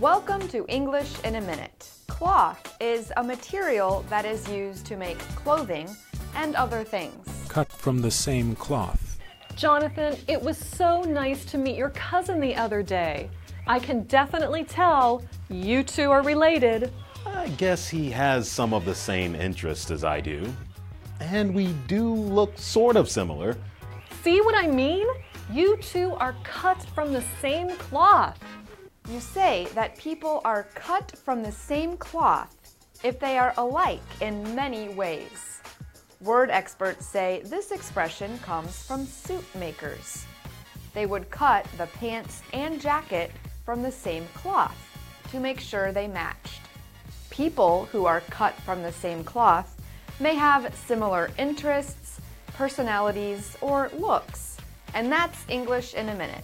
Welcome to English in a Minute. Cloth is a material that is used to make clothing and other things. Cut from the same cloth. Jonathan, it was so nice to meet your cousin the other day. I can definitely tell you two are related. I guess he has some of the same interests as I do. And we do look sort of similar. See what I mean? You two are cut from the same cloth. You say that people are cut from the same cloth if they are alike in many ways. Word experts say this expression comes from suit makers. They would cut the pants and jacket from the same cloth to make sure they matched. People who are cut from the same cloth may have similar interests, personalities, or looks. And that's English in a minute.